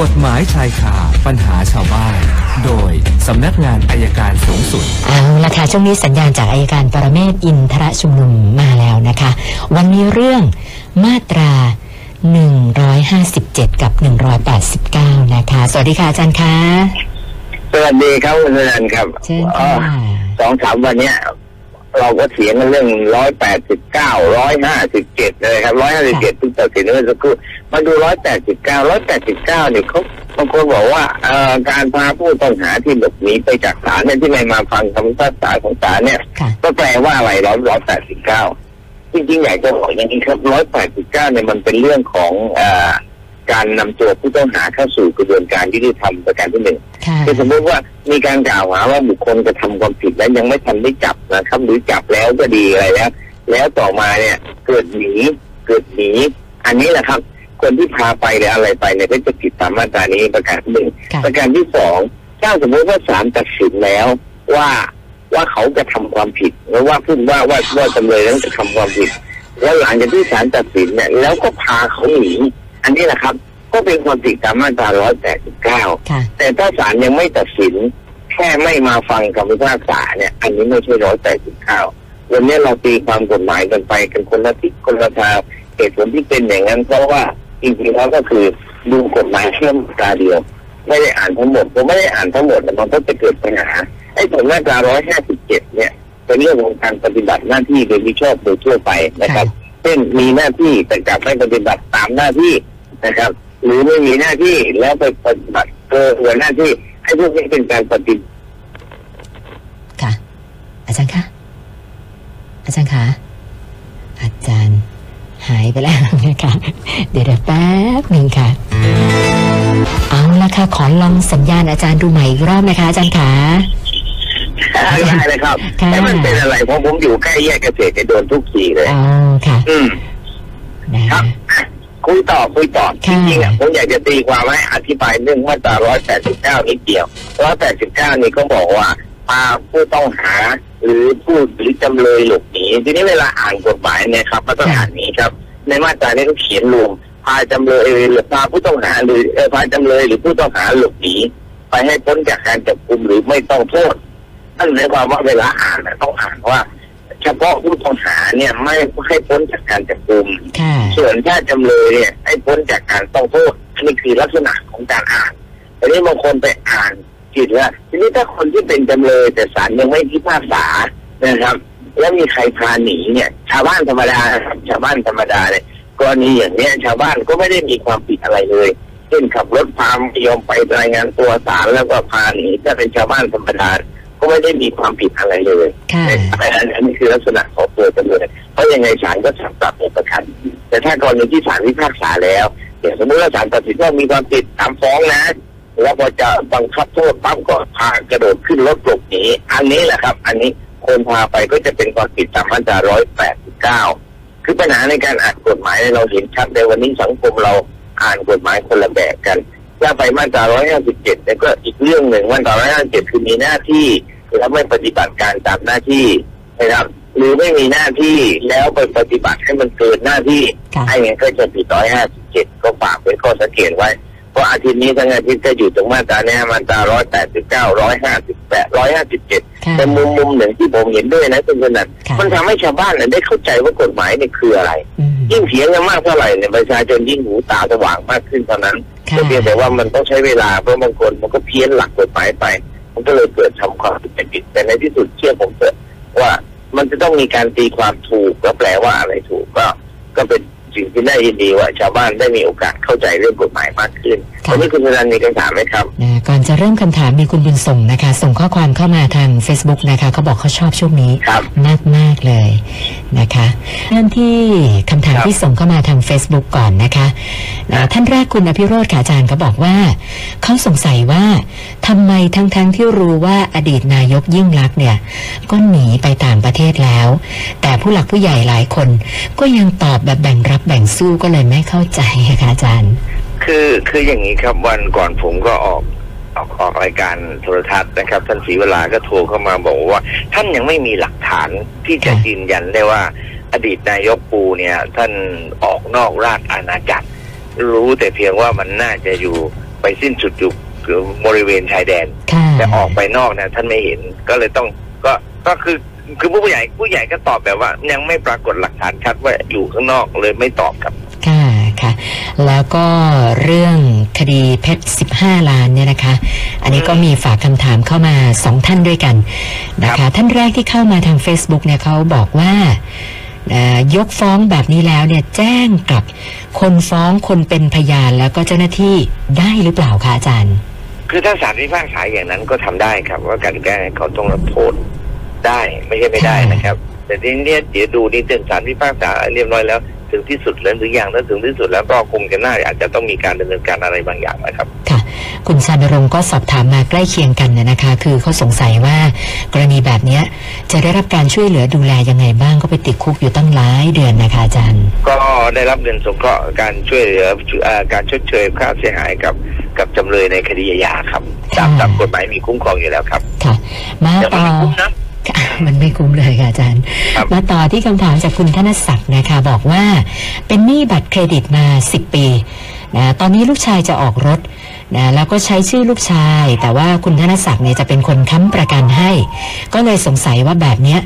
กฎหมายชายคาปัญหาชาวบ้าน โดยสำนักงานอายการสูงสุด เอาละค่ะช่วงนี้สัญญาณจากอายการปรเมศวร์อินทรชุมนุมมาแล้วนะคะ วันนี้เรื่องมาตรา 157 กับ 189 นะคะ สวัสดีค่ะอาจารย์คะ สวัสดีครับคุณนันท์ครับเชิญเอ่ค่ะอสองสามวันเนี้ย เราก็เถียงกันเรื่องร้อยแปดสิบเก้าร้อยห้าสิบเจ็ดเลยครับร้อยห้าสิบเจ็ดที่ตัดสินเมื่อสักครู่มาดูร้อยแปดสิบเก้าร้อยแปดสิบเก้าเนี่ยเขาบางคนบอกว่าเอ่อการพาผู้ต้องหาที่หลบหนีไปจากศาลเนี่ยที่ไม่มาฟังคำพิพากษาของศาลเนี่ยค่ะก็แปลว่าอะไรร้อยร้อยแปดสิบเก้าจริงๆอยากจะบอกอย่างนี้ครับร้อยแปดสิบเก้าเนี่ยมันเป็นเรื่องของเอ่อ การนำตัวผู้ต้องหาเข้าสู่กระบวนการยุติธรรมประการที่หนึ่งค่ะคือสมมติว่ามีการกล่าวหาว่าบุคคลกระทำความผิดแล้วยังไม่ทันได้จับนะครับหรือจับแล้วก็ดีอะไรแล้ว แล้วต่อมาเนี่ยเกิดหนีเกิดหนีอันนี้แหละครับ คนที่พาไปหรืออะไรไปเนี่ยก็จะผิดตามมาตรานี้ประการที่หนึ่งค่ะประการที่สองถ้าสมมติว่าศาลตัดสินแล้วว่าว่าเขากระทำความผิดหรือว่าพูดว่าว่าว่าจำเลยนั้นกระทำความผิด แล้วหลังจากที่ศาลตัดสินเนี่ยแล้วก็พาเขาหนี อันนี้แหละครับ ก็เป็นความผิดตามมาตราร้อยแปดสิบเก้าค่ะแต่ถ้าศาลยังไม่ตัดสิน แค่ไม่มาฟังคำพิพากษาเนี่ย อันนี้ไม่ใช่ร้อยแปดสิบเก้าวันนี้เราตีความกฎหมายกันไปกันคนละทิศคนละทางเหตุผลที่เป็นอย่างนั้นเพราะว่าจริงๆแล้วก็คือดูกฎหมายเชื่อมตราเดียว ไม่ได้อ่านทั้งหมดผมไม่ได้อ่านทั้งหมดแต่มันก็จะเกิดปัญหาไอ้ผลมาตราร้อยห้าสิบเจ็ดเนี่ยเป็นเรื่องของการปฏิบัติหน้าที่โดยมิชอบโดยทั่วไปนะครับ เช่นมีหน้าที่แต่กลับไม่ปฏิบัติตามหน้าที่ นะครับ หรือไม่มีหน้าที่แล้วไปปฏิบัติเกินกว่าหน้าที่ไอ้พวกนี้เป็นการปฏิบัติค่ะ อาจารย์คะอาจารย์คะอาจารย์หายไปแล้วนะคะเดี๋ยวเดี๋ยวแป๊บหนึ่งค่ะ เอาละค่ะ ขอลองสัญญาณอาจารย์ดูใหม่อีกรอบนะคะ อาจารย์ขาได้เลยครับค่ะแต่มันเป็นอะไรเพราะผมอยู่ใกล้แยกเกษตรจะโดนทุกทีเลยอ๋อค่ะ อืมนะครับ คุยต่อคุยต่อจค่ะริงๆอะผมอยากจะตีความให้อธิบายเรื่องมาตรา189นิดเดียว189นี่ก็บอกว่าพาผู้ต้องหาหรือผู้หรือจำเลยหลบหนีทีนี้เวลาอ่านกฎหมายเนี่ยครับก็ต้องอ่านนี้ครับ ในมาตรานี้ต้องเขียนรวมพาจำเลยหรือพาผู้ต้องหาหรือเออพาจำเลยหรือผู้ต้องหาหลบหนีไปให้พ้นจากการจับกุมหรือไม่ต้องโทษนั่นหมายความว่าเวลาอ่านน่ะต้องอ่านว่า เฉพาะผู้ต้องหาเนี่ยไม่ให้พ้นจากการจับกุมค่ะส่วนถ้าจำเลยเนี่ยให้พ้นจากการต้องโทษอันนี้คือลักษณะของการอ่านทีนี้บางคนไปอ่านผิดว่าทีนี้ถ้าคนที่เป็นจำเลย แต่ศาลยังไม่พิพากษานะครับ แล้วมีใครพาหนีเนี่ย ชาวบ้านธรรมดานะครับชาวบ้านธรรมดาเนี่ยกรณีอย่างเนี้ยชาวบ้านก็ไม่ได้มีความผิดอะไรเลยเช่นขับรถพาไม่ยอมไปรายงานตัวศาลแล้วก็พาหนีถ้าเป็นชาวบ้านธรรมดา ก็ไม่ได้มีความผิดอะไรเลยค่ะแต่อันอันนี้คือลักษณะของตัวจำเลยเพราะยังไงศาลก็สั่งปรับเป็นประกัน แต่ถ้ากรณีที่ศาลพิพากษาแล้วอย่างสมมติว่าศาลตัดสินว่ามีความผิดตามฟ้องนะแล้วพอจะบังคับโทษปั๊บก็พากระโดดขึ้นรถหลบหนีอันนี้แหละครับ อันนี้คนพาไปก็จะเป็นความผิดตามมาตราร้อยแปดสิบเก้าคือปัญหาในการอ่านกฎหมายเนี่ยเราเห็นชัดในวันนี้สังคมเราอ่านกฎหมายคนละแบบกัน ถ้าไปมาตราร้อยห้าสิบเจ็ดเนี่ยก็อีกเรื่องหนึ่งมาตราร้อยห้าสิบเจ็ดคือมีหน้าที่แล้วไม่ปฏิบัติการตามหน้าที่นะครับหรือไม่มีหน้าที่แล้วไปปฏิบัติให้มันเกินหน้าที่ค่ะไอ้เงี้ยก็จะผิดร้อยห้าสิบเจ็ดก็ฝากเป็นข้อสังเกตไว้ เพราะอาทิตย์นี้ทั้งอาทิตย์ก็อยู่ตรงมาตราเนี้ยมาตราร้อยแปดสิบเก้าร้อยห้าสิบแปดร้อยห้าสิบเจ็ด ค่ะแต่มุมมุมหนึ่งที่ผมเห็นด้วยนะคุณสนันค่ะมันทำให้ชาวบ้านเนี่ยได้เข้าใจว่ากฎหมายเนี่ยคืออะไรอืมยิ่งเถียงกันมากเท่าไหร่เนี่ยประชาชนยิ่งหูตาสว่างมากขึ้นเท่านั้นค่ะแต่เพียงแต่ว่ามันต้องใช้เวลาเพราะบางคนมันก็เพี้ยนหลักกฎหมายไป มันก็เลยเกิดทำความผิดผิดแต่ในที่สุดเชื่อผมเถอะว่ามันจะต้องมีการตีความถูกแล้วแปลว่าอะไรถูกก็ก็เป็น สิ่งที่น่ายินดีว่าชาวบ้านได้มีโอกาสเข้าใจเรื่องกฎหมายมากขึ้นค่ะวันนี้คุณธนันมีคำถามไหมครับนะก่อนจะเริ่มคำถามมีคุณบุญส่งนะคะ ส่งข้อความเข้ามาทาง Facebook นะคะเขาบอกเขาชอบช่วงนี้ครับมากมากๆเลยนะคะเริ่มที่คำถามครับที่ส่งเข้ามาทาง Facebook ก่อนนะคะเอ่อท่านแรกคุณอภิโรธค่ะอาจารย์ก็บอกว่าเขาสงสัยว่าทำไมทั้งๆทที่รู้ว่าอดีตนายกยิ่งลักษณ์เนี่ย ก็หนีไปต่างประเทศแล้ว แต่ผู้หลักผู้ใหญ่หลายคนก็ยังตอบแบบแบ่งรับแบ่งสู้ก็เลยไม่เข้าใจค่ะอาจารย์ คือคืออย่างนี้ครับวันก่อนผมก็ออกออกออกรายการโทรทัศน์นะครับ ท่านศรีเวลาก็โทรเข้ามาบอกว่า ท่านยังไม่มีหลักฐานที่จะค่ะยืนยันได้ว่า อดีตนายกปูเนี่ย ท่านออกนอกราชอาณาจักร รู้แต่เพียงว่ามันน่าจะอยู่ไปสิ้นสุดอยู่บริเวณชายแดนค่ะแต่ออกไปนอกเนี่ยท่านไม่เห็นก็เลยต้องก็ก็คือ คือผู้ใหญ่ผู้ใหญ่ก็ตอบแบบว่า ยังไม่ปรากฏหลักฐานชัดว่าอยู่ข้างนอกเลยไม่ตอบครับค่ะค่ะ แล้วก็เรื่องคดีเพชร 15 ล้านเนี่ยนะคะ อันนี้ก็มีฝากคำถามเข้ามาสองท่านด้วยกันนะครัคะบท่านแรกที่เข้ามาทาง Facebook เนี่ยเขาบอกว่าเอ่อยกฟ้องแบบนี้แล้วเนี่ยแจ้งกับคนฟ้องคนเป็นพยานแล้วก็เจ้าหน้าที่ได้หรือเปล่าคะอาจารย์ คือถ้าศาลพิพากษาอย่างนั้นก็ทำได้ครับ ว่าการแก้เขาต้องรับโทษ ได้ไม่ใช่ไม่ได้นะครับ แต่ทีนี้เดี๋ยวดูนี่เตือนศาลพิพากษาเรียบร้อยแล้ว ถึงที่สุดแล้วหรือยังถ้าถึงที่สุดแล้วก็คงจะน่าอาจจะต้องมีการดำเนินการอะไรบางอย่างนะครับค่ะคุณชาญรงค์ก็สอบถามมาใกล้เคียงกันนะนะคะ คือเขาสงสัยว่ากรณีแบบเนี้ยจะได้รับการช่วยเหลือดูแลยังไงบ้างก็ไปติดคุกอยู่ตั้งหลายเดือนนะคะอาจารย์ ก็ได้รับเงินสงเคราะห์การช่วยเหลือเอ่อการชดเชยค่าเสียหายกับกับจำเลยในคดีอาญาครับตามค่ะตามกฎหมายมีคุ้มครองอยู่แล้วครับ ค่ะ มาแต่มันต่อไม่ คุ้มนะค่ะมันไม่คุ้มเลยค่ะอาจารย์ ครับมาต่อที่คำถามจากคุณธนศักดิ์นะคะบอกว่า เป็นหนี้บัตรเครดิตมา 10 ปีนะตอนนี้ลูกชายจะออกรถนะแล้วก็ใช้ชื่อลูกชาย แต่ว่าคุณธนศักดิ์เนี่ยจะเป็นคนค้ำประกันให้ ก็เลยสงสัยว่าแบบเนี้ย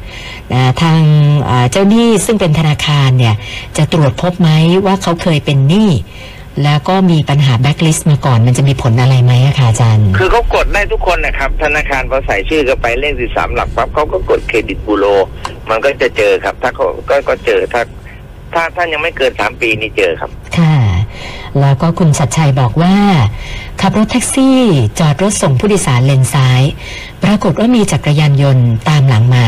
นะทางอ่าเจ้าหนี้ซึ่งเป็นธนาคารเนี่ยจะตรวจพบไหมว่าเขาเคยเป็นหนี้ แล้วก็มีปัญหาแบ็กลิสต์มาก่อน มันจะมีผลอะไรไหมอะคะอาจารย์ คือเขากดได้ทุกคนนะครับ ธนาคารพอใส่ชื่อเข้าไปเลขสิบสามหลักปั๊บเขาก็กดเครดิตบูโร มันก็จะเจอครับ ถ้าเขาก็ก็เจอถ้า ถ้าท่านยังไม่เกินสามปีนี่เจอครับ ค่ะ แล้วก็คุณชัดชัยบอกว่า ขับรถแท็กซี่ จอดรถส่งผู้โดยสารเลนซ้าย ปรากฏว่ามีจักรยานยนต์ตามหลังมา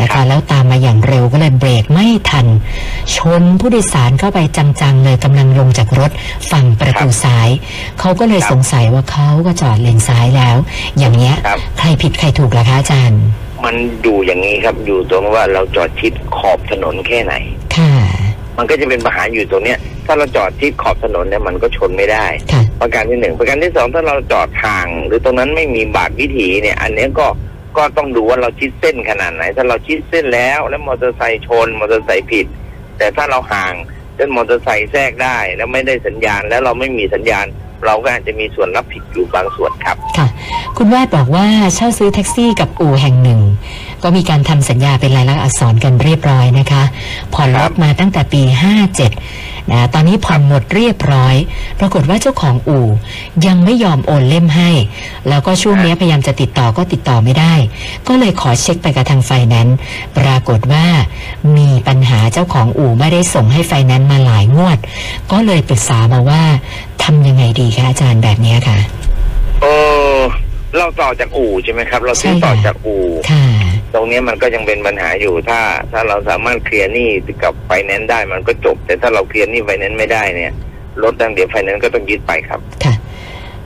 นะคะแล้วตามมาอย่างเร็วก็เลยเบรกไม่ทัน ชนผู้โดยสารเข้าไปจังๆเลยกำลังลงจากรถฝั่งประตูซ้าย เขาก็เลยครับสงสัยว่าเขาก็จอดเลนซ้ายแล้ว อย่างเนี้ยครับใครผิดใครถูกล่ะคะอาจารย์ มันอยู่อย่างนี้ครับอยู่ตรงว่าเราจอดชิดขอบถนนแค่ไหนค่ะมันก็จะเป็นปัญหาอยู่ตรงเนี้ย ถ้าเราจอดชิดขอบถนนเนี่ยมันก็ชนไม่ได้ค่ะ ประการที่หนึ่งประการที่สองถ้าเราจอดห่าง หรือตรงนั้นไม่มีบาดวิถีเนี่ย อันนี้ก็ก็ต้องดูว่าเราชิดเส้นขนาดไหน ถ้าเราชิดเส้นแล้ว แล้วมอเตอร์ไซค์ชนมอเตอร์ไซค์ผิด แต่ถ้าเราห่างเส้นมอเตอร์ไซค์แทรกได้ แล้วไม่ได้สัญญาณ แล้วเราไม่มีสัญญาณ เราก็อาจจะมีส่วนรับผิดอยู่บางส่วนครับค่ะ คุณวาดบอกว่าเช่าซื้อแท็กซี่กับอู่แห่งหนึ่ง ก็มีการทำสัญญาเป็นลายลักษณ์อักษรกันเรียบร้อยนะคะผ่อนรถมาตั้งแต่ปี 57 นะตอนนี้ผ่อนหมดเรียบร้อย ปรากฏว่าเจ้าของอู่ยังไม่ยอมโอนเล่มให้ แล้วก็ช่วงนี้พยายามจะติดต่อก็ติดต่อไม่ได้ ก็เลยขอเช็คไปกับทางไฟแนนซ์ปรากฏว่ามีปัญหาเจ้าของอู่ไม่ได้ส่งให้ไฟแนนซ์มาหลายงวด ก็เลยปรึกษามาว่าทำยังไงดีคะอาจารย์แบบเนี้ยค่ะเออเราต่อจากอู่ใช่ไหมครับ เราซื้อใช่ค่ะต่อจากอู่ค่ะ ตรงนี้มันก็ยังเป็นปัญหาอยู่ถ้า ถ้าเราสามารถเคลียร์หนี้กับไฟแนนซ์ได้มันก็จบ แต่ถ้าเราเคลียร์หนี้ไฟแนนซ์ไม่ได้เนี่ยรถดังเดี๋ยวไฟแนนซ์ก็ต้องยึดไปครับ ค่ะ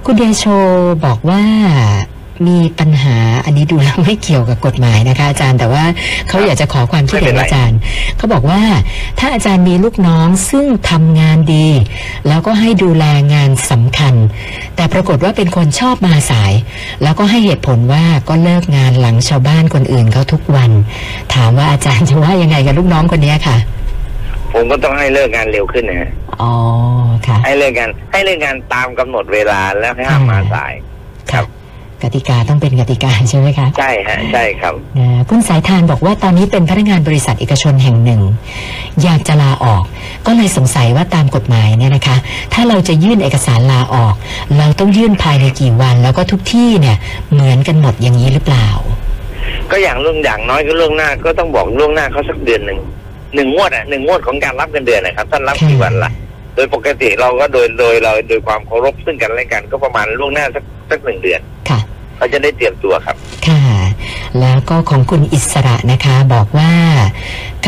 คุณเดโชบอกว่า มีปัญหาอันนี้ดูแล้วไม่เกี่ยวกับกฎหมายนะคะ อาจารย์แต่ว่าเขาอยากจะขอความคิดเห็นไม่เป็นไรอาจารย์เขาบอกว่าถ้าอาจารย์มีลูกน้องซึ่งทำงานดี แล้วก็ให้ดูแลงานสำคัญ แต่ปรากฏว่าเป็นคนชอบมาสาย แล้วก็ให้เหตุผลว่าก็เลิกงานหลังชาวบ้านคนอื่นเขาทุกวัน ถามว่าอาจารย์จะว่ายังไงกับลูกน้องคนเนี้ยค่ะ ผมก็ต้องให้เลิกงานเร็วขึ้นนะฮะอ๋อค่ะ ให้เลิกงานให้เลิกงานตามกำหนดเวลาแล้วให้ห้ามมาสายครับ กติกาต้องเป็นกติกาใช่ไหมคะ ใช่ฮะใช่ครับนะคุณสายทานบอกว่าตอนนี้เป็นพนักงานบริษัทเอกชนแห่งหนึ่ง อยากจะลาออก ก็เลยสงสัยว่าตามกฎหมายเนี่ยนะคะ ถ้าเราจะยื่นเอกสารลาออก เราต้องยื่นภายในกี่วัน แล้วก็ทุกที่เนี่ยเหมือนกันหมดอย่างนี้หรือเปล่า ก็อย่างเรื่องอย่างน้อยก็เรื่องหน้าก็ต้องบอกล่วงหน้าเขาสักเดือนหนึ่งหนึ่งงวดอะหนึ่งงวดของการรับเงินเดือนนะครับท่านรับค่ะกี่วันละโดยปกติเราก็โดยโดยเราโดยความเคารพซึ่งกันและกันก็ประมาณล่วงหน้าสักสักหนึ่งเดือน ค่ะ เขาจะได้เตรียมตัวครับ ค่ะ แล้วก็ของคุณอิสระนะคะบอกว่า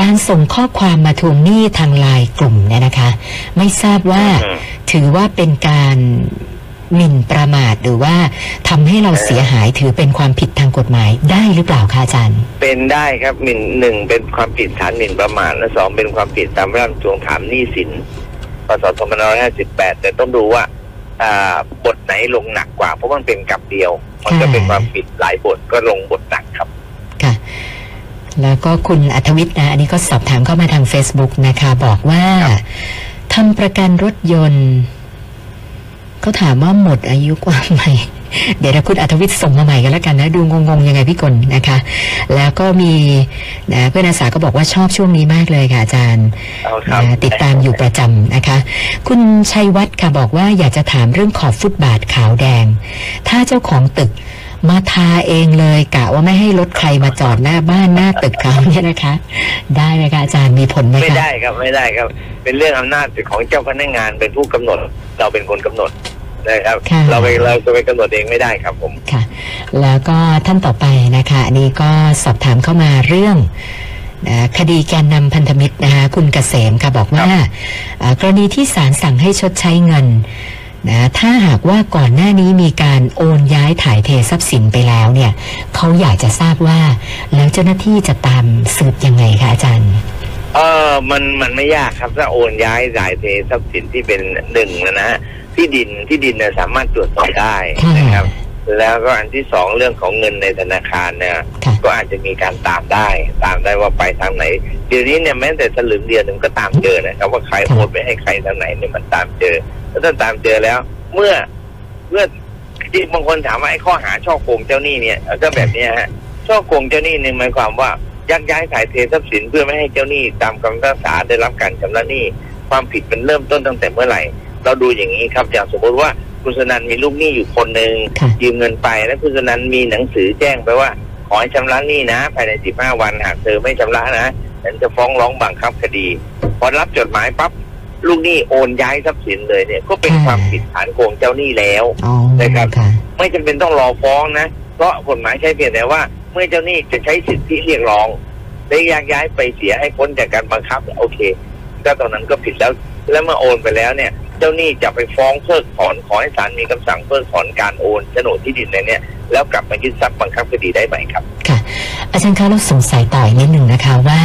การส่งข้อความมาทวงหนี้ทางไลน์กลุ่มเนี่ยนะคะ ไม่ทราบว่าอืม ถือว่าเป็นการหมิ่นประมาทหรือว่าทำให้เราเสียหายถือเป็นความผิดทางกฎหมายได้หรือเปล่าคะอาจารย์ เป็นได้ครับหมิ่นหนึ่งเป็นความผิดฐานหมิ่นประมาทและสองเป็นความผิดตามพระราชบัญญัติทวงถามหนี้สินพศ2558แต่ต้องดูว่าอ่า บทไหนลงหนักกว่า เพราะมันเป็นกับเดียว มันก็เป็นความผิดหลายบทก็ลงบทหนักครับ ค่ะ แล้วก็คุณอัธวิทย์นะอันนี้ก็สอบถามเข้ามาทาง Facebook นะคะ บอกว่าครับทำประกันรถยนต์ เขาถามว่าหมดอายุความไหมเดี๋ยวนะคุณอัธวิทย์ส่งมาใหม่กันแล้วกันนะ ดูงงๆยังไงพี่กลนะคะ แล้วก็มีนะเพื่อนอาสาก็บอกว่าชอบช่วงนี้มากเลยค่ะอาจารย์เอาครับนะติดตามอยู่ประจำนะคะ คุณชัยวัฒน์ค่ะบอกว่าอยากจะถามเรื่องขอบฟุตบาทขาวแดง ถ้าเจ้าของตึกมาทาเองเลยกะว่าไม่ให้รถใครมาจอดหน้าบ้านหน้าตึกเขาเนี่ยนะคะ ได้ไหมคะอาจารย์มีผลไหมไม่คะได้ครับไม่ได้ครับ เป็นเรื่องอำนาจของเจ้าพนักงานเป็นผู้กำหนด เราเป็นคนกำหนด นะครับ ค่ะ เราไปเราจะไปกำหนดเองไม่ได้ครับผม ค่ะ แล้วก็ท่านต่อไปนะคะอันนี้ก็สอบถามเข้ามาเรื่องนะคดีแกนนำพันธมิตรนะคะคุณเกษมค่ะบอกว่าอ่ากรณีที่ศาลสั่งให้ชดใช้เงินนะถ้าหากว่าก่อนหน้านี้มีการโอนย้ายถ่ายเททรัพย์สินไปแล้วเนี่ยเขาอยากจะทราบว่า แล้วเจ้าหน้าที่จะตามสืบยังไงคะอาจารย์ เออมันมันไม่ยากครับถ้าโอนย้ายจ่ายเททรัพย์สินที่เป็นหนึ่งนะนะ ที่ดินที่ดินเนี่ยสามารถตรวจสอบได้ค่ะนะครับ แล้วก็อันที่สองเรื่องของเงินในธนาคารเนี่ยค่ะก็อาจจะมีการตามได้ ตามได้ว่าไปทางไหนเดี๋ยวนี้เนี่ยแม้แต่สลึงเดียวหนึ่งก็ตามเจอนะครับ ว่าใครโอนไปให้ใครทางไหนเนี่ยมันตามเจอ แล้วถ้าตามเจอแล้ว เมื่อเมื่อที่บางคนถามว่าไอ้ข้อหาช่อโกงเจ้าหนี้เนี่ยเออก็แบบเนี้ยฮะช่อโกงเจ้าหนี้เนี่ยหมายความว่ายักย้ายถ่ายเททรัพย์สินเพื่อไม่ให้เจ้าหนี้ตามคำพิพากษาได้รับการชำระหนี้ความผิดมันเริ่มต้นตั้งแต่เมื่อไหร่ เราดูอย่างนี้ครับ อย่างสมมติว่าคุณสนันมีลูกหนี้อยู่คนหนึ่งค่ะยืมเงินไปแล้วคุณสนันมีหนังสือแจ้งไปว่าขอให้ชำระหนี้นะ ภายใน15วันหากเธอไม่ชำระนะฉันจะฟ้องร้องบังคับคดี พอรับจดหมายปั๊บลูกหนี้โอนย้ายทรัพย์สินเลยเนี่ย ก็เป็นค่ะความผิดฐานโกงเจ้าหนี้แล้วอ๋อนะครับค่ะไม่จำเป็นต้องรอฟ้องนะ เพราะกฎหมายใช้เพียงแต่ว่า เมื่อเจ้าหนี้จะใช้สิทธิเรียกร้องได้อยากย้ายไปเสียให้พ้นจากการบังคับ โอเค ก็ตอนนั้นก็ผิดแล้ว แล้วเมื่อโอนไปแล้วเนี่ย เจ้าหนี้จะไปฟ้องเพิกถอนขอให้ศาลมีคำสั่งเพิกถอนการโอนโฉนดที่ดินในเนี่ยแล้วกลับมายึดทรัพย์บังคับคดีได้ไหมครับ ค่ะ อาจารย์คะเราสงสัยต่ออีกนิดหนึ่งนะคะว่า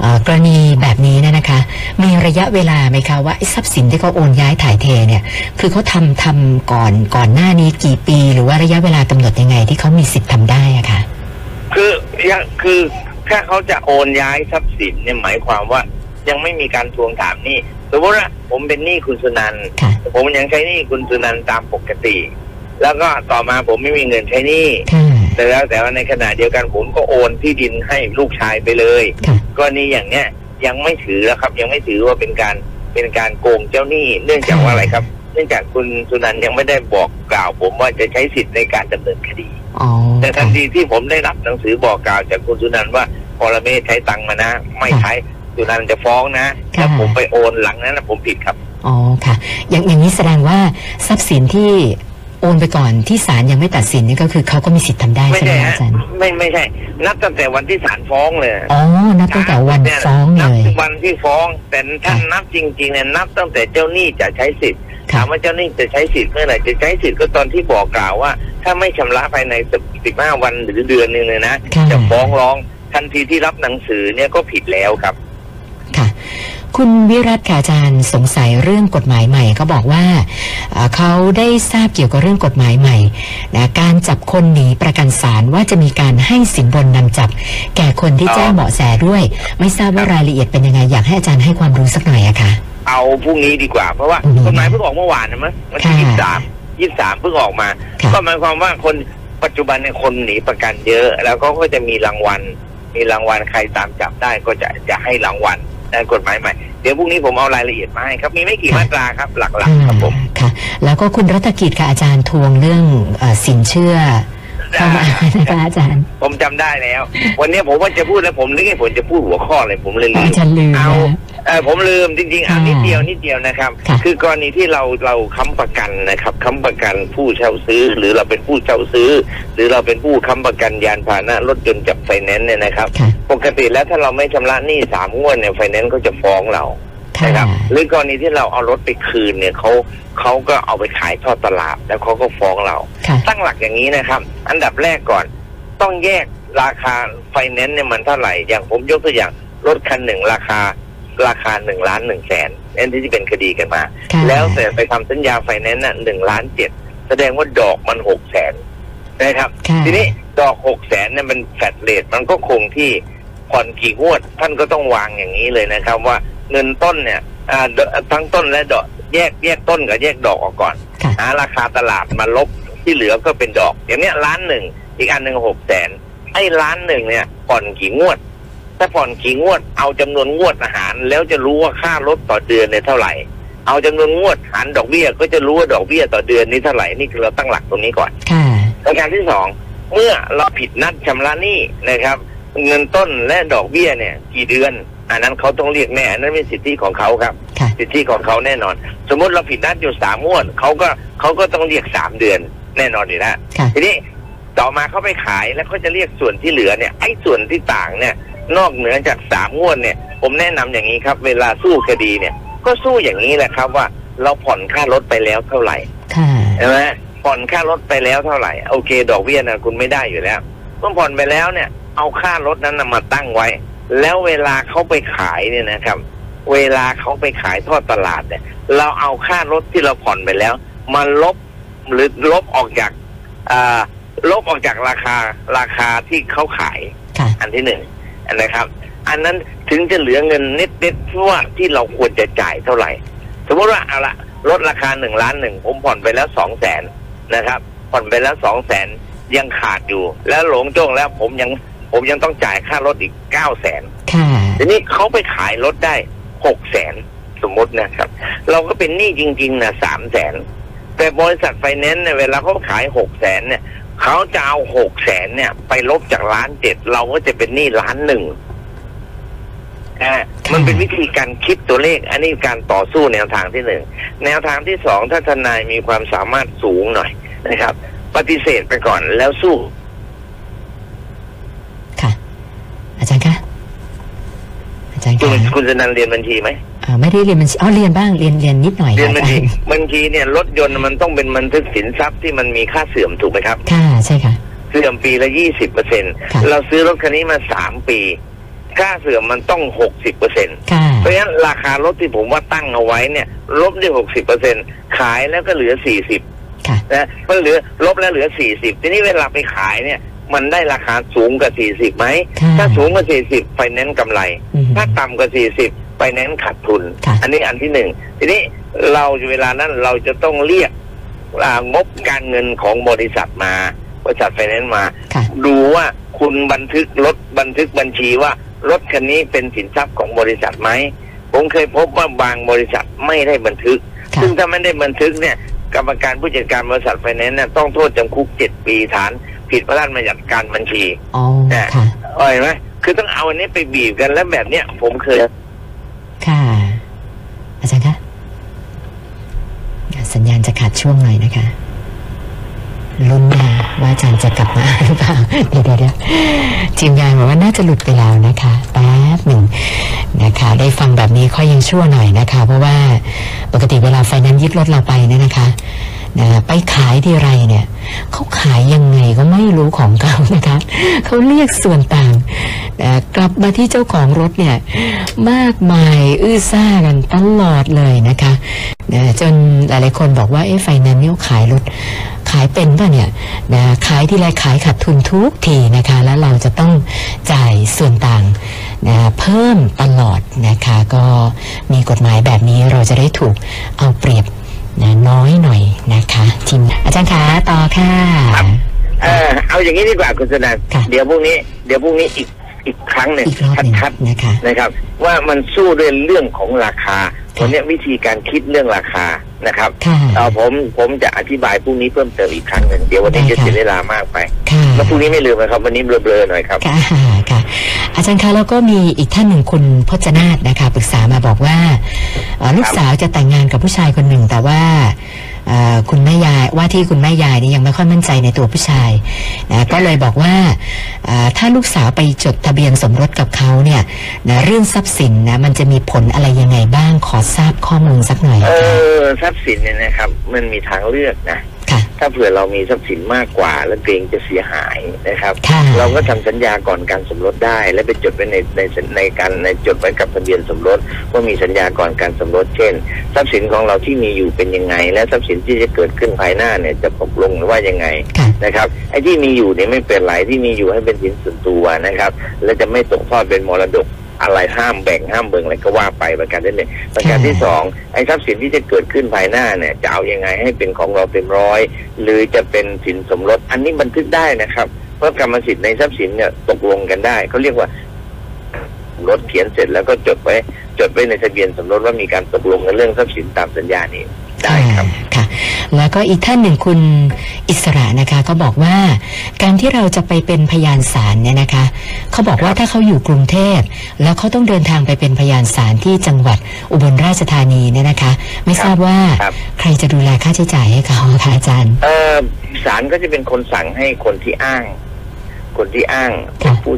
เอ่อกรณีแบบนี้เนี่ยนะคะ มีระยะเวลาไหมคะว่าไอ้ทรัพย์สินที่เขาโอนย้ายถ่ายเทเนี่ย คือเขาทำทำก่อนก่อนหน้านี้กี่ปี หรือว่าระยะเวลากำหนดยังไงที่เขามีสิทธิ์ทำได้อะคะคือยังคือถ้าเขาจะโอนย้ายทรัพย์สินเนี่ยหมายความว่ายังไม่มีการทวงถามหนี้ สมมติว่าผมเป็นหนี้คุณสุนันท์ค่ะ ผมยังใช้หนี้คุณสุนันท์ตามปกติ แล้วก็ต่อมาผมไม่มีเงินใช้หนี้ ค่ะ แต่แล้วแต่ว่าในขณะเดียวกันผมก็โอนที่ดินให้ลูกชายไปเลยค่ะ กรณีอย่างเนี้ยยังไม่ถือแล้วครับ ยังไม่ถือว่าเป็นการเป็นการโกงเจ้าหนี้ เนื่องจากว่าอะไรครับ เนื่องจากคุณสุนันท์ยังไม่ได้บอกกล่าว ผมว่าจะใช้สิทธิ์ในการดำเนินคดี อ๋อแต่ทัค่ะนทีที่ผมได้รับหนังสือบอกกล่าวจากคุณสุนันท์ว่าพรเมศใช้ตังค์มานะ ไม่ใช้ สุนันท์จะฟ้องนะถ้าผมไปโอนหลังนั้นนะผมผิดครับ อ๋อค่ะ อย่างอย่างนี้แสดงว่าทรัพย์สินที่โอนไปก่อนที่ศาลยังไม่ตัดสินนี่ก็คือเขาก็มีสิทธิ์ทำได้ไม่ใช่ไหมใช่คะฮะอาจารย์ไม่ไม่ใช่ นับตั้งแต่วันที่ศาลฟ้องเลยอ๋อนับตั้งแต่วันเนี่ยฟ้องนัเลบยวันที่ฟ้องแต่ท่านค่ะนับจริงๆเนี่ยนับตั้งแต่เจ้าหนี้จะใช้สิทธิ์ค่ะถามว่าเจ้าหนี้จะใช้สิทธิ์เมื่อไหร่จะใช้สิทธิ์ก็ตอนที่บอกกล่าวว่า ถ้าไม่ชำระภายในสิบห้าวันหรือเดือนหนึ่งเลยนะค่ะจะฟ้องร้องทันทีที่รับหนังสือเนี่ยก็ผิดแล้วครับค่ะ คุณวิรัตค่ะอาจารย์สงสัยเรื่องกฎหมายใหม่เขาบอกว่าเอ่อเขาได้ทราบเกี่ยวกับเรื่องกฎหมายใหม่นะการจับคนหนีประกันศาลว่าจะมีการให้สินบนนำจับ แก่คนที่อ๋อแจ้งเบาะแสด้วย ไม่ทราบว่ารายละเอียดเป็นยังไงอยากให้อาจารย์ให้ความรู้สักหน่อยอะค่ะ เอาพรุ่งนี้ดีกว่า เพราะว่าอืมกฎหมายเพิ่งออกเมื่อวานนะมั้งวันที่ค่ะยี่สิบสามยี่สิบสามเพิ่งออกมาค่ะก็หมายความว่าคนปัจจุบันเนี่ยคนหนีประกันเยอะ แล้วก็ก็จะมีรางวัล มีรางวัลใครตามจับได้ก็จะจะให้รางวัลใน กฎหมายใหม่ เดี๋ยวพรุ่งนี้ผมเอารายละเอียดมาให้ครับ มีไม่กี่มาตราครับ หลักๆครับผมค่ะ แล้วก็คุณรัตกิจค่ะอาจารย์ทวงเรื่องเออสินเชื่อเข้ามานะคะอาจารย์ ผมจำได้แล้ว วันนี้ผมว่าจะพูดแล้วผมนึกให้ผมจะพูดหัวข้อเลยผมเลยลือามจารย์ลืมเอานะ เออผมลืมจริงๆเอาค่ะนิดเดียวนิดเดียวนะครับ ค่ะ คือกรณีที่เราเราค้ำประกันนะครับค้ำประกันผู้เช่าซื้อ หรือเราเป็นผู้เช่าซื้อ หรือเราเป็นผู้ค้ำประกันยานพาหนะรถยนต์จากไฟแนนซ์เนี่ยนะครับ ค่ะ ปกติแล้วถ้าเราไม่ชำระหนี้สามงวดเนี่ยไฟแนนซ์ก็จะฟ้องเราค่ะ นะครับ หรือกรณีที่เราเอารถไปคืนเนี่ยเขาเขาก็เอาไปขายทอดตลาดแล้วเขาก็ฟ้องเรา ค่ะ ตั้งหลักอย่างนี้นะครับ อันดับแรกก่อน ต้องแยกราคาไฟแนนซ์เนี่ยมันเท่าไหร่ อย่างผมยกตัวอย่างรถคันหนึ่งราคา ราคาหนึ่งล้านหนึ่งแสนอันที่เป็นคดีกันมา ค่ะ แล้วแต่ไปทำสัญญาไฟแนนซ์น่ะหนึ่งล้านเจ็ดแสดงว่าดอกมันหกแสนนะครับ ค่ะ ทีนี้ดอกหกแสนเนี่ยมันแฟดเลทมันก็คงที่ผ่อนกี่งวด ท่านก็ต้องวางอย่างนี้เลยนะครับ ว่าเงินต้นเนี่ยอ่าดทั้งต้นและดอกแยกแยกต้นกับแยกดอกออกก่อนค่ะ หาราคาตลาดมาลบที่เหลือก็เป็นดอก อย่างเนี้ยล้านหนึ่งอีกอันหนึ่งหกแสนไอ้ล้านหนึ่งเนี่ยผ่อนกี่งวด ถ้าผ่อนกี่งวด เอาจำนวนงวดอาหาร แล้วจะรู้ว่าค่ารถต่อเดือนเนี่ยเท่าไหร่ เอาจำนวนงวดหารดอกเบี้ย ก็จะรู้ว่าดอกเบี้ยต่อเดือนนี้เท่าไหร่นี่คือเราตั้งหลักตรงนี้ก่อนค่ะประการที่สองเมื่อเราผิดนัดชำระหนี้นะครับ เงินต้นและดอกเบี้ยเนี่ย กี่เดือนอันนั้นเขาต้องเรียกแน่อันนั้นเป็นสิทธิของเขาครับค่ะสิทธิของเขาแน่นอน สมมติเราผิดนัดอยู่สามงวดเขาก็เขาก็ต้องเรียกสามเดือนแน่นอนอยู่แล้วค่ะทีนี้ต่อมาเขาไปขายแล้วเขาจะเรียกส่วนที่เหลือเนี่ยไอ้ส่วนที่ต่างเนี่ย นอกเหนือจากสามงวดเนี่ย ผมแนะนำอย่างนี้ครับ เวลาสู้คดีเนี่ย ก็สู้อย่างนี้แหละครับว่าเราผ่อนค่ารถไปแล้วเท่าไหร่ค่ะใช่ไหมผ่อนค่ารถไปแล้วเท่าไหร่ โอเค ดอกเบี้ยนะคุณไม่ได้อยู่แล้วเมื่อผ่อนไปแล้วเนี่ย เอาค่ารถนั้นนะมาตั้งไว้ แล้วเวลาเขาไปขายเนี่ยนะครับ เวลาเขาไปขายทอดตลาดเนี่ย เราเอาค่ารถที่เราผ่อนไปแล้วมาลบหรือลบออกจากอ่าลบออกจากราคาราคาที่เขาขายค่ะอันที่หนึ่ง นะครับ อันนั้นถึงจะเหลือเงินนิดๆว่าที่เราควรจะจ่ายเท่าไหร่ สมมติว่าเอาละลดราคาหนึ่งล้านหนึ่งผมผ่อนไปแล้วสองแสนนะครับ ผ่อนไปแล้วสองแสนยังขาดอยู่ แล้วหลงโจ้งแล้วผมยังผมยังต้องจ่ายค่ารถอีกเก้าแสนค่ะทีนี้เขาไปขายรถได้หกแสนสมมตินะครับ เราก็เป็นหนี้จริง ๆนะสามแสนแต่บริษัทไฟแนนซ์เนี่ยเวลาเขาขายหกแสนเนี่ย เขาจะเอาหกแสนเนี่ย ไปลบจากล้านเจ็ดเราก็จะเป็นหนี้ล้านหนึ่งอ่ามันเป็นวิธีการคิดตัวเลข อันนี้การต่อสู้แนวทางที่หนึ่งแนวทางที่สองถ้าทนายมีความสามารถสูงหน่อยนะครับ ปฏิเสธไปก่อนแล้วสู้ ค่ะ อาจารย์คะอาจารย์คุณคะคุณจะนันเรียนบัญชีไหมอ่า ไม่ได้เรียนบัญชีอ๋อเรียนบ้างเรียนเรียนนิดหน่อยเรียนค่ะบัญชีบัญชีเนี่ยรถยนต์มันต้องเป็นบันทึกสินทรัพย์ที่มันมีค่าเสื่อมถูกไหมครับ ค่ะใช่ค่ะ เสื่อมปีละยี่สิบเปอร์เซ็นค่ะเราซื้อรถคันนี้มาสามปี ค่าเสื่อมมันต้องหกสิบเปอร์เซ็นค่ะเพราะฉะนั้นราคารถที่ผมว่าตั้งเอาไว้เนี่ย ลบได้หกสิบเปอร์เซ็นขายแล้วก็เหลือสี่สิบค่ะนะมันเหลือลบแล้วเหลือสี่สิบทีนี้เวลาไปขายเนี่ยมันได้ราคาสูงกว่าสี่สิบไหมค่ะถ้าสูงกว่าสี่สิบไฟแนนซ์กำไรอืมถ้าต่ำกว่าสี่สิบ ไฟแนนซ์ขาดทุนค่ะอันนี้อันที่หนึ่งทีนี้เราเวลานั้นเราจะต้องเรียกอ่างบการเงินของบริษัทมา บริษัทไฟแนนซ์มาค่ะดูว่าคุณบันทึกรถบันทึกบัญชีว่ารถคันนี้เป็นสินทรัพย์ของบริษัทไหมผมเคยพบว่าบางบริษัทไม่ได้บันทึกค่ะซึ่งถ้าไม่ได้บันทึกเนี่ย กรรมการผู้จัดการบริษัทไฟแนนซ์เนี่ยต้องโทษจำคุกเจ็ดปีฐาน ผิดพระราชบัญญัติการบัญชีอ๋อเนี่ยค่ะเอ้ยไหมคือต้องเอาอันนี้ไปบีบกันแล้วแบบเนี้ยผมเคย ค่ะ อาจารย์คะสัญญาณจะขาดช่วงหน่อยนะคะลุ้นนะว่าอาจารย์จะกลับมาหรือเปล่าเดี๋ยวเดี๋ยวทีมงานบอกว่าน่าจะหลุดไปแล้วนะคะแป๊บหนึ่งนะคะ ได้ฟังแบบนี้ค่อยยังชั่วหน่อยนะคะ เพราะว่าปกติเวลาไฟนนซ์ยึดรถเราไปเนี่ยนะคะนะไปขายที่ไรเนี่ยเขาขายยังไงก็ไม่รู้ของเขานะคะเขาเรียกส่วนต่าง กลับมาที่เจ้าของรถเนี่ยมากมายอื้อซ่ากันตลอดเลยนะคะนะจนหลายๆคนบอกว่าเอ๊ะไฟแนนซ์เนี่ยขายรถขายเป็นป่ะเนี่ยนะขายที่ไรขายขาดทุนทุกทีนะคะ แล้วเราจะต้องจ่ายส่วนต่างนะเพิ่มตลอดนะคะ ก็มีกฎหมายแบบนี้เราจะได้ถูกเอาเปรียบนะน้อยหน่อยนะคะทีมอาจารย์คะต่อค่ะครับเออเอาอย่างนี้ดีกว่าคุณสนันค่ะเดี๋ยวพรุ่งนี้ เดี๋ยวพรุ่งนี้อีก อีกครั้งหนึ่งอีกรอบหนึ่งชัดนะคะๆนะครับ ว่ามันสู้ด้วยเรื่องของราคาค่ะวันนี้วิธีการคิดเรื่องราคานะครับค่ะเอาผมผมจะอธิบายพรุ่งนี้เพิ่มเติมอีกครั้งหนึ่งเดี๋ยววันนี้ได้จะค่ะ เสียเวลามากไปค่ะแล้วพรุ่งนี้ไม่ลืมนะครับ วันนี้เบลอๆหน่อยครับ ค่ะค่ะ อาจารย์คะแล้วก็มีอีกท่านหนึ่งคุณพจนาถนะคะปรึกษามาบอกว่าเอ่อลูกสาวจะแต่งงานกับผู้ชายคนหนึ่งแต่ว่าเอ่อ คุณแม่ยายว่าที่คุณแม่ยายนี่ยังไม่ค่อยมั่นใจในตัวผู้ชายนะก็เลยบอกว่าถ้าลูกสาวไปจดทะเบียนสมรสกับเขาเนี่ยนะเรื่องทรัพย์สินนะมันจะมีผลอะไรยังไงบ้างขอทราบข้อมูลสักหน่อยเออทรัพย์สินเนี่ยนะครับ มันมีทางเลือกนะ ถ้าเผื่อเรามีทรัพย์สินมากกว่า แล้วเกรงจะเสียหายนะครับค่ะเราก็ทำสัญญาก่อนการสมรสได้ และไปจดไว้ในในในการในจดไว้กับทะเบียนสมรสว่ามีสัญญาก่อนการสมรสเช่น ทรัพย์สินของเราที่มีอยู่เป็นยังไง และทรัพย์สินที่จะเกิดขึ้นภายหน้าเนี่ยจะตกลงว่ายังไงค่ะนะครับไอ้ที่มีอยู่เนี่ยไม่เป็นไรที่มีอยู่ให้เป็นสินส่วนตัวนะครับ และจะไม่ตกทอดเป็นมรดก อะไรห้ามแบ่งห้ามเบิ่งอะไรก็ว่าไปประการที่หนึ่งประการที่สองไอ้ทรัพย์สินที่จะเกิดขึ้นภายหน้าเนี่ยจะเอายังไงให้เป็นของเราเต็มร้อย หรือจะเป็นสินสมรสอันนี้บันทึกได้นะครับ เพราะกรรมสิทธิ์ในทรัพย์สินเนี่ยตกลงกันได้เขาเรียกว่าสมรถเขียนเสร็จแล้วก็จดไว้จดไว้ในทะเบียนสมรสว่ามีการตกลงกันเรื่องทรัพย์สินตามสัญญานี้ได้ครับค่ะ แล้วก็อีกท่านหนึ่งคุณอิสระนะคะก็บอกว่า การที่เราจะไปเป็นพยานศาลเนี่ยนะคะเขาบอกว่าถ้าเขาอยู่กรุงเทพแล้วเขาต้องเดินทางไปเป็นพยานศาลที่จังหวัดอุบลราชธานีเนี่ยนะคะ ไม่ทราบว่าครับใครจะดูแลค่าใช้จ่ายให้เขาคะอาจารย์เออศาลก็จะเป็นคนสั่งให้คนที่อ้าง คนที่อ้างเป็นค่ะผู้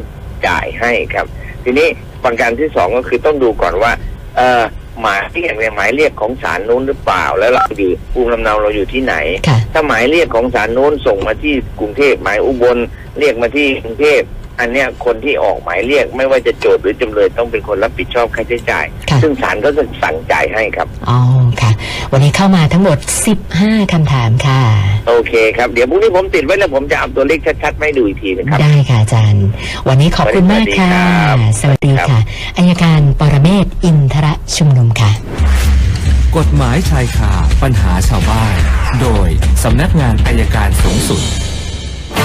จ่ายให้ครับ ทีนี้ประการที่สองก็คือต้องดูก่อนว่า เออ หมายเรียกเนี่ยหมายเรียกของศาลนู้นหรือเปล่า แล้วเราอยู่ภูมิลำเนาเราอยู่ที่ไหนค่ะถ้าหมายเรียกของศาลนู้นส่งมาที่กรุงเทพหมายอุบลเรียกมาที่กรุงเทพ อันเนี้ยคนที่ออกหมายเรียกไม่ว่าจะโจทย์หรือจำเลยต้องเป็นคนรับผิดชอบค่าใช้จ่าย ค่ะ ซึ่งศาลก็จะสั่งจ่ายให้ครับ อ๋อค่ะ วันนี้เข้ามาทั้งหมด 15คำถามค่ะ โอเคครับ เดี๋ยวพรุ่งนี้ผมติดไว้แล้วผมจะเอาตัวเลขชัดๆมาให้ดูอีกทีนะครับ ได้ค่ะอาจารย์ วันนี้ขอบคุณมากค่ะสวัสดีครับสวัสดีค่ะอายการปรเมศวร์อินทรชุมนุมค่ะ กฎหมายชายคาปัญหาชาวบ้าน โดยสำนักงานอายการสูงสุด